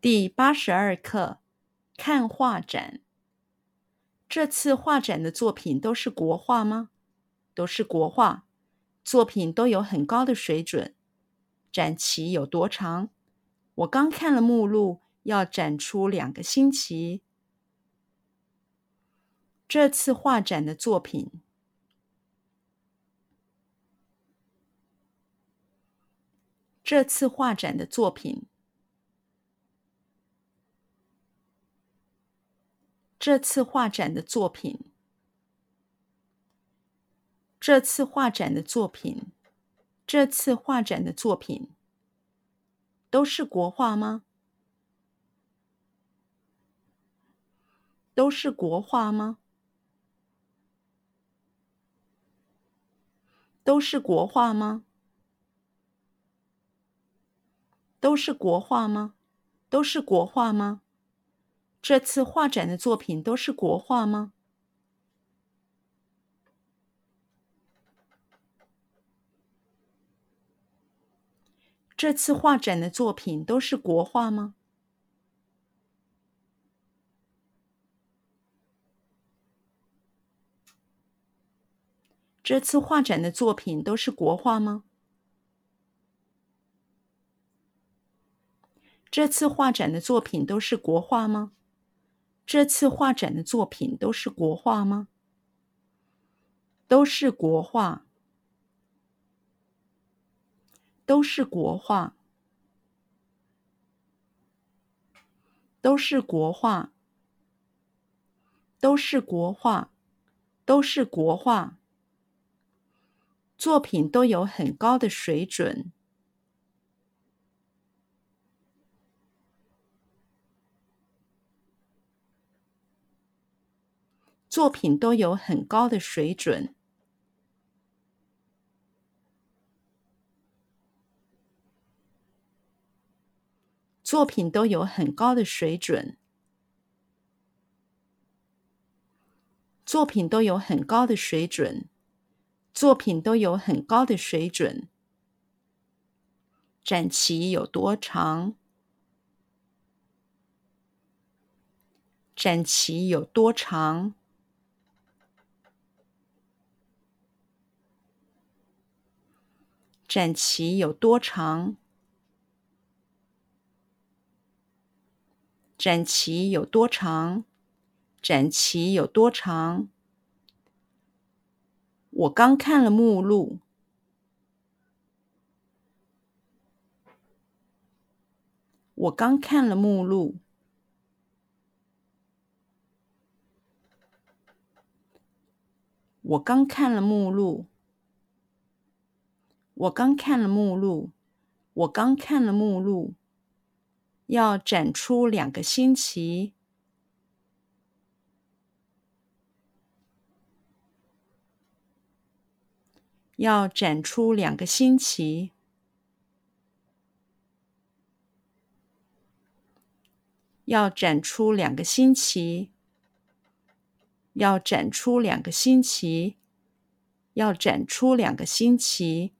第八十二课，看画展。这次画展的作品都是国画吗？都是国画，作品都有很高的水准。展期有多长？我刚看了目录，要展出两个星期。这次画展的作品，这次画展的作品。这次画展的作品，这次画展的作品，这次画展的作品，都是国画吗？都是国画吗？都是国画吗？都是国画吗？都是国画吗？这次画展的作品都是国画吗？这次画展的作品都是国画吗？这次画展的作品都是国画吗？这次画展的作品都是国画吗？这次画展的作品都是国画吗？都是国画，都是国画，都是国画，都是国画，都是国画，作品都有很高的水准。作品都有很高的水准。作品都有很高的水准。作品都有很高的水准。作品都有很高的水准。展期有多长？展期有多长？展旗有多长？展旗有多长？展旗有多长？我刚看了目录。我刚看了目录。我刚看了目录。我刚看了目录，我刚看了目录，要展出两个星期，要展出两个星期，要展出两个星期，要展出两个星期，要展出两个星期。